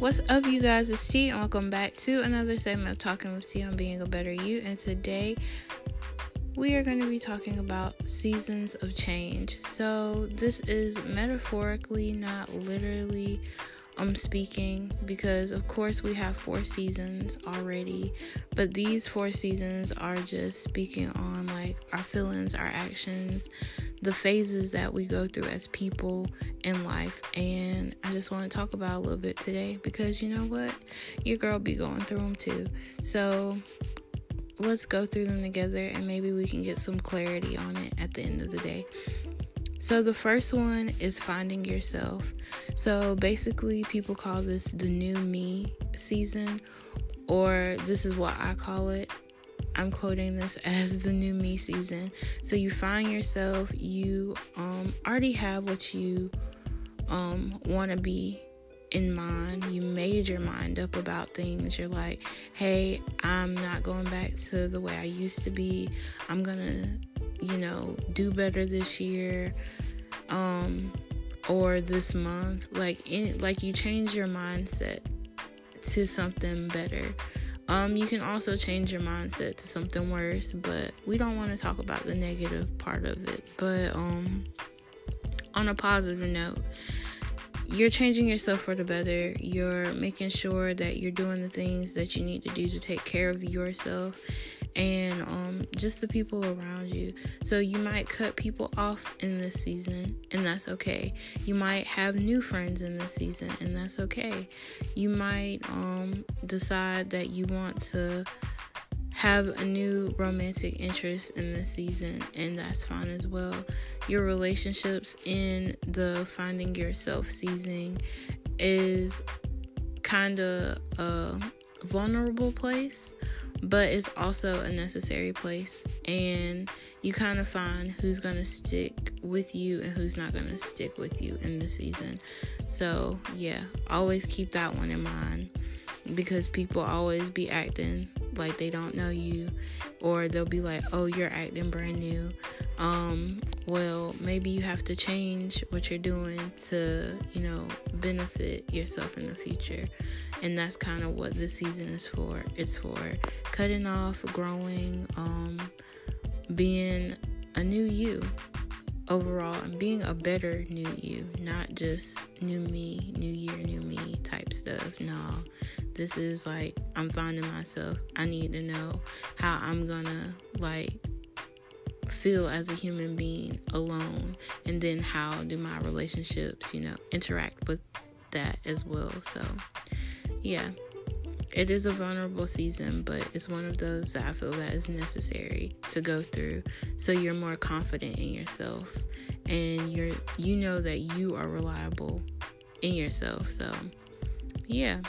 What's up, you guys? It's T, and welcome back to another segment of Talking with T on Being a Better You. And today we are going to be talking about seasons of change. So, this is metaphorically, not literally I'm speaking because, of course, we have four seasons already, but these four seasons are just speaking on like our feelings, our actions, the phases that we go through as people in life. And I just want to talk about a little bit today because you know what? Your girl be going through them too. So, let's go through them together and maybe we can get some clarity on it at the end of the day. So, the first one is finding yourself. So, basically, people call this the new me season, or this is what I call it. I'm quoting this as the new me season. So, you find yourself, you um, already have what you um, want to be in mind. You made your mind up about things. You're like, hey, I'm not going back to the way I used to be. I'm going to you know, do better this year um or this month. Like in like you change your mindset to something better. Um you can also change your mindset to something worse, but we don't want to talk about the negative part of it. But um on a positive note, you're changing yourself for the better. You're making sure that you're doing the things that you need to do to take care of yourself and um, just the people around you. So you might cut people off in this season, and that's okay. You might have new friends in this season, and that's okay. You might um, decide that you want to have a new romantic interest in this season, and that's fine as well. Your relationships in the finding yourself season is kind of a vulnerable place but it's also a necessary place and you kind of find who's going to stick with you and who's not going to stick with you in the season. So yeah always keep that one in mind because people always be acting like they don't know you or they'll be like oh you're acting brand new. Um well maybe you have to change what you're doing to you know benefit yourself in the future. And that's kind of what this season is for it's for cutting off growing um being a new you overall and being a better new you, not just new me, new year, new me type stuff. No, this is like I'm finding myself. I need to know how I'm gonna like feel as a human being alone, and then how do my relationships, you know, interact with that as well. So, yeah it is a vulnerable season, but it's one of those that I feel that is necessary to go through so you're more confident in yourself and you're you know that you are reliable in yourself. So, yeah.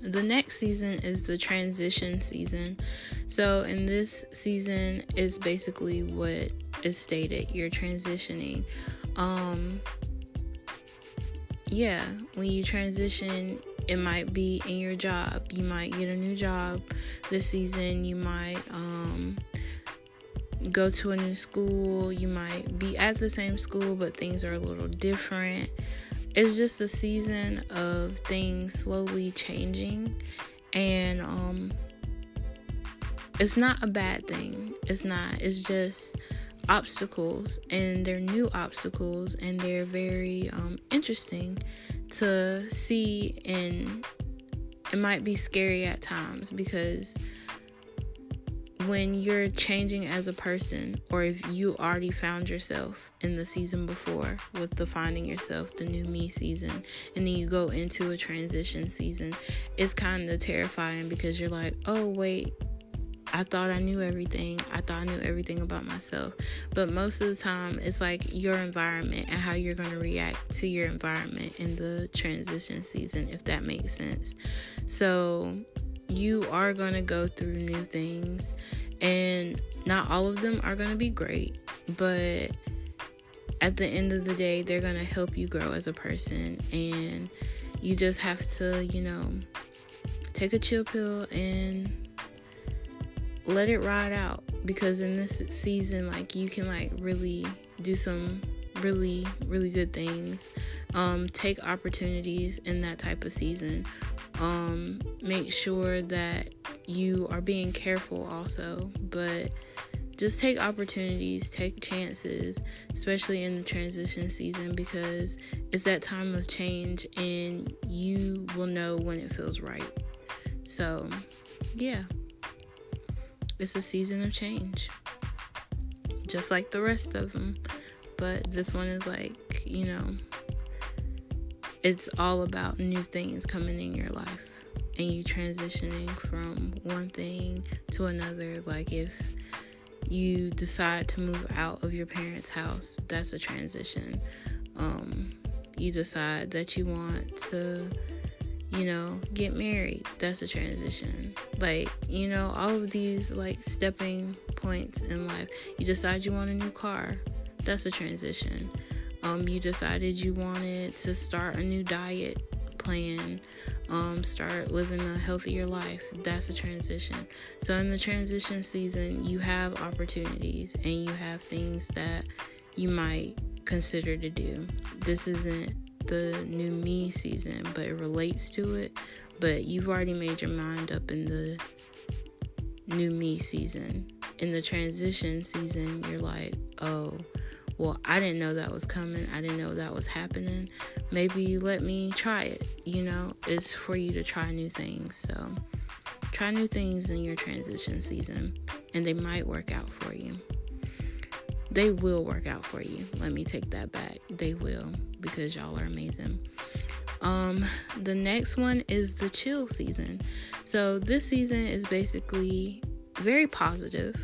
The next season is the transition season. So, in this season is basically what is stated. You're transitioning. Um yeah, when you transition, it might be in your job. You might get a new job this season. You might um, go to a new school. You might be at the same school, but things are a little different. It's just a season of things slowly changing, and um, it's not a bad thing. It's not. It's just obstacles, and they're new obstacles, and they're very um, interesting to see and it might be scary at times because when you're changing as a person or if you already found yourself in the season before with the finding yourself the new me season and then you go into a transition season it's kind of terrifying because you're like oh wait I thought I knew everything. I thought I knew everything about myself. But most of the time, it's like your environment and how you're going to react to your environment in the transition season, if that makes sense. So, you are going to go through new things, and not all of them are going to be great, but at the end of the day, they're going to help you grow as a person. And you just have to, you know, take a chill pill and let it ride out because in this season like you can like really do some really, really good things. Um, take opportunities in that type of season. Um, make sure that you are being careful also, but just take opportunities, take chances, especially in the transition season because it's that time of change and you will know when it feels right. So, yeah, it's a season of change, just like the rest of them. But this one is like, you know, it's all about new things coming in your life and you transitioning from one thing to another. Like, if you decide to move out of your parents' house, that's a transition. Um, you decide that you want to, you know, get married, that's a transition. Like, you know, all of these like stepping points in life. You decide you want a new car, that's a transition. Um, you decided you wanted to start a new diet plan, um, start living a healthier life. That's a transition. So, in the transition season, you have opportunities and you have things that you might consider to do. This isn't the new me season, but it relates to it. But you've already made your mind up in the new me season. In the transition season, you're like, oh, well, I didn't know that was coming. I didn't know that was happening. Maybe let me try it. You know, it's for you to try new things. So try new things in your transition season, and they might work out for you. They will work out for you. Let me take that back. They will because y'all are amazing. Um, the next one is the chill season. So this season is basically very positive.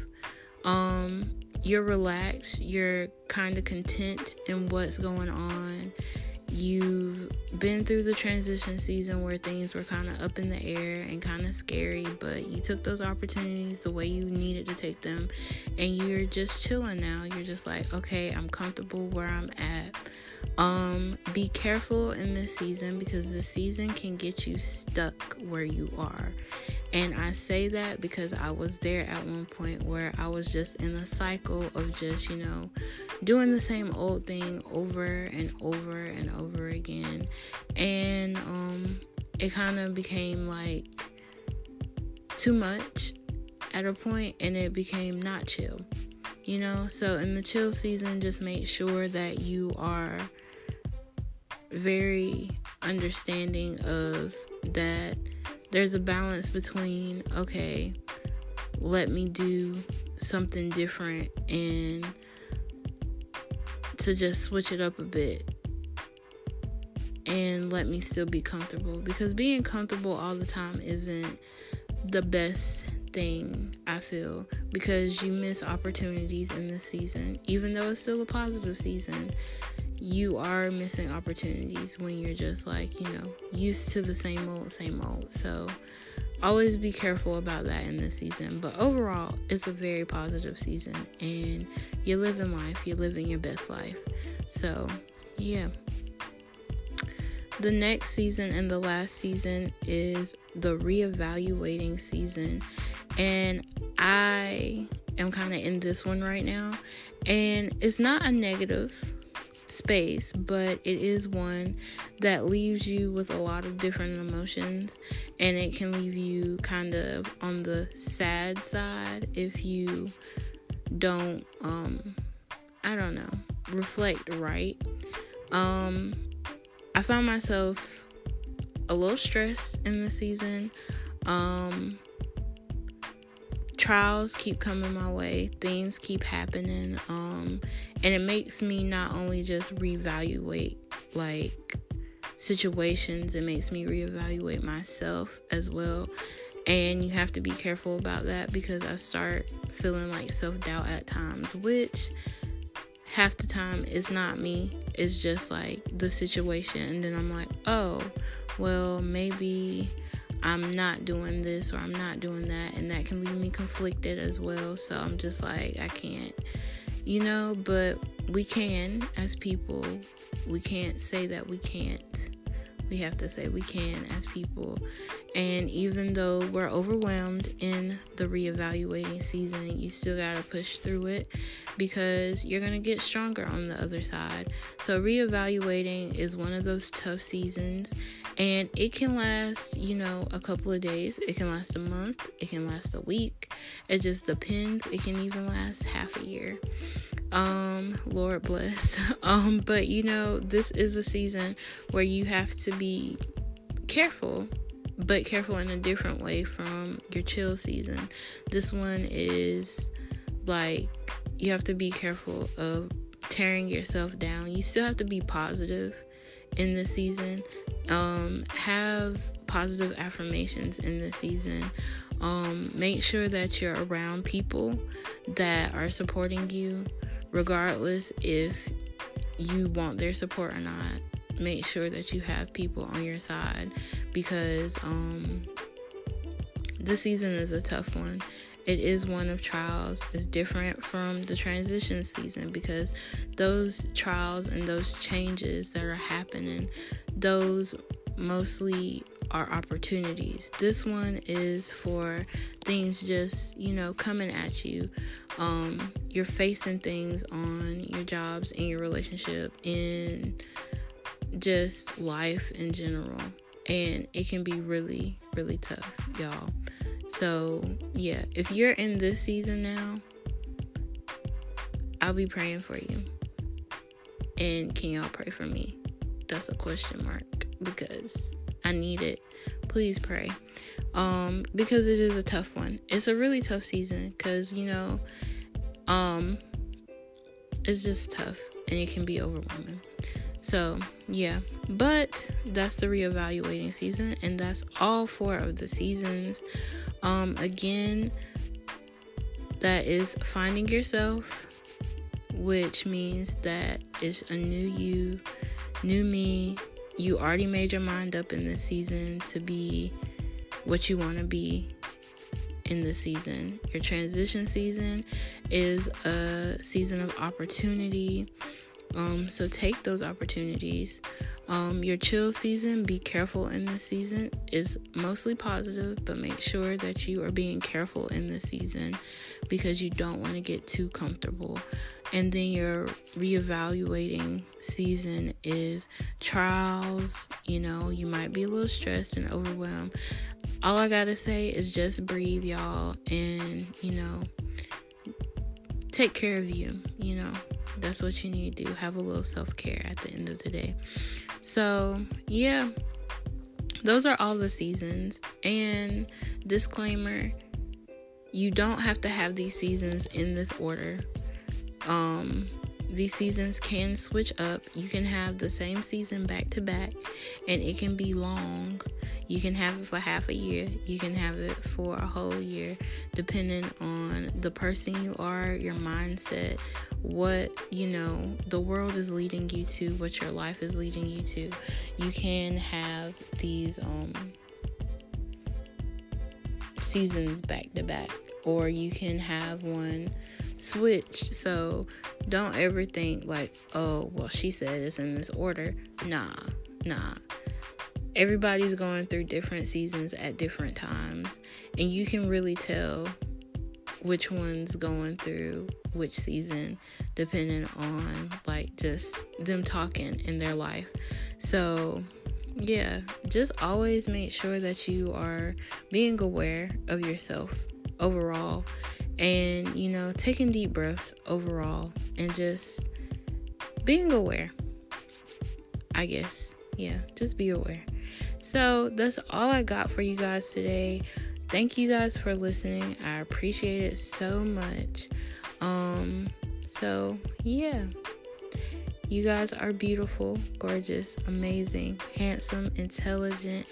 Um, you're relaxed, you're kind of content in what's going on. You've been through the transition season where things were kind of up in the air and kind of scary, but you took those opportunities the way you needed to take them, and you're just chilling now. You're just like, okay, I'm comfortable where I'm at. Um, be careful in this season because the season can get you stuck where you are. And I say that because I was there at one point where I was just in a cycle of just, you know, doing the same old thing over and over and over again. And um it kind of became like too much at a point and it became not chill. You know, so in the chill season just make sure that you are very understanding of that there's a balance between okay, let me do something different and to just switch it up a bit and let me still be comfortable because being comfortable all the time isn't the best thing I feel because you miss opportunities in this season even though it's still a positive season you are missing opportunities when you're just like, you know, used to the same old, same old. So always be careful about that in this season. But overall, it's a very positive season and you're living life, you're living your best life. So, yeah. The next season and the last season is the reevaluating season. And I am kind of in this one right now. And it's not a negative space, but it is one that leaves you with a lot of different emotions and it can leave you kind of on the sad side if you don't um I don't know, reflect right. Um I found myself a little stressed in the season. Um trials keep coming my way, things keep happening, um, and it makes me not only just reevaluate like situations, it makes me reevaluate myself as well. And you have to be careful about that because I start feeling like self doubt at times, which half the time it's not me, it's just like the situation. And then I'm like, oh, well, maybe I'm not doing this or I'm not doing that, and that can leave me conflicted as well. So I'm just like, I can't, you know, but we can as people, we can't say that we can't. We have to say we can as people. And even though we're overwhelmed in the reevaluating season, you still got to push through it because you're going to get stronger on the other side. So, reevaluating is one of those tough seasons, and it can last, you know, a couple of days, it can last a month, it can last a week. It just depends. It can even last half a year um lord bless. Um but you know this is a season where you have to be careful but careful in a different way from your chill season. This one is like you have to be careful of tearing yourself down. You still have to be positive in this season. Um have positive affirmations in this season. Um make sure that you're around people that are supporting you regardless if you want their support or not make sure that you have people on your side because um this season is a tough one. It is one of trials. It's different from the transition season because those trials and those changes that are happening those mostly are opportunities. This one is for things just, you know, coming at you. Um, you're facing things on your jobs and your relationship in just life in general. And it can be really, really tough, y'all. So, yeah, if you're in this season now, I'll be praying for you. And can y'all pray for me? That's a question mark because I need it. Please pray. Um, because it is a tough one. It's a really tough season because, you know, um, it's just tough and it can be overwhelming. So, yeah, but that's the reevaluating season, and that's all four of the seasons. Um, again, that is finding yourself, which means that it's a new you, new me, you already made your mind up in this season to be what you want to be in this season. Your transition season is a season of opportunity. Um, so take those opportunities. Um, your chill season, be careful in this season, is mostly positive, but make sure that you are being careful in this season because you don't want to get too comfortable. And then your reevaluating season is trials. You know, you might be a little stressed and overwhelmed. All I gotta say is just breathe, y'all, and you know, take care of you, you know. That's what you need to do. Have a little self care at the end of the day. So, yeah, those are all the seasons. And disclaimer you don't have to have these seasons in this order. Um, these seasons can switch up. You can have the same season back to back, and it can be long. You can have it for half a year, you can have it for a whole year, depending on the person you are, your mindset, what you know the world is leading you to, what your life is leading you to. You can have these um seasons back to back, or you can have one switched. So don't ever think like, oh, well, she said it's in this order. Nah, nah. Everybody's going through different seasons at different times, and you can really tell which one's going through which season depending on like just them talking in their life. So, yeah, just always make sure that you are being aware of yourself overall and you know taking deep breaths overall and just being aware i guess yeah just be aware. So that's all i got for you guys today. Thank you guys for listening. I appreciate it so much. Um so yeah. You guys are beautiful gorgeous amazing handsome intelligent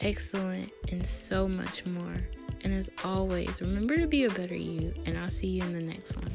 excellent and so much more. And as always, remember to be a better you, and I'll see you in the next one.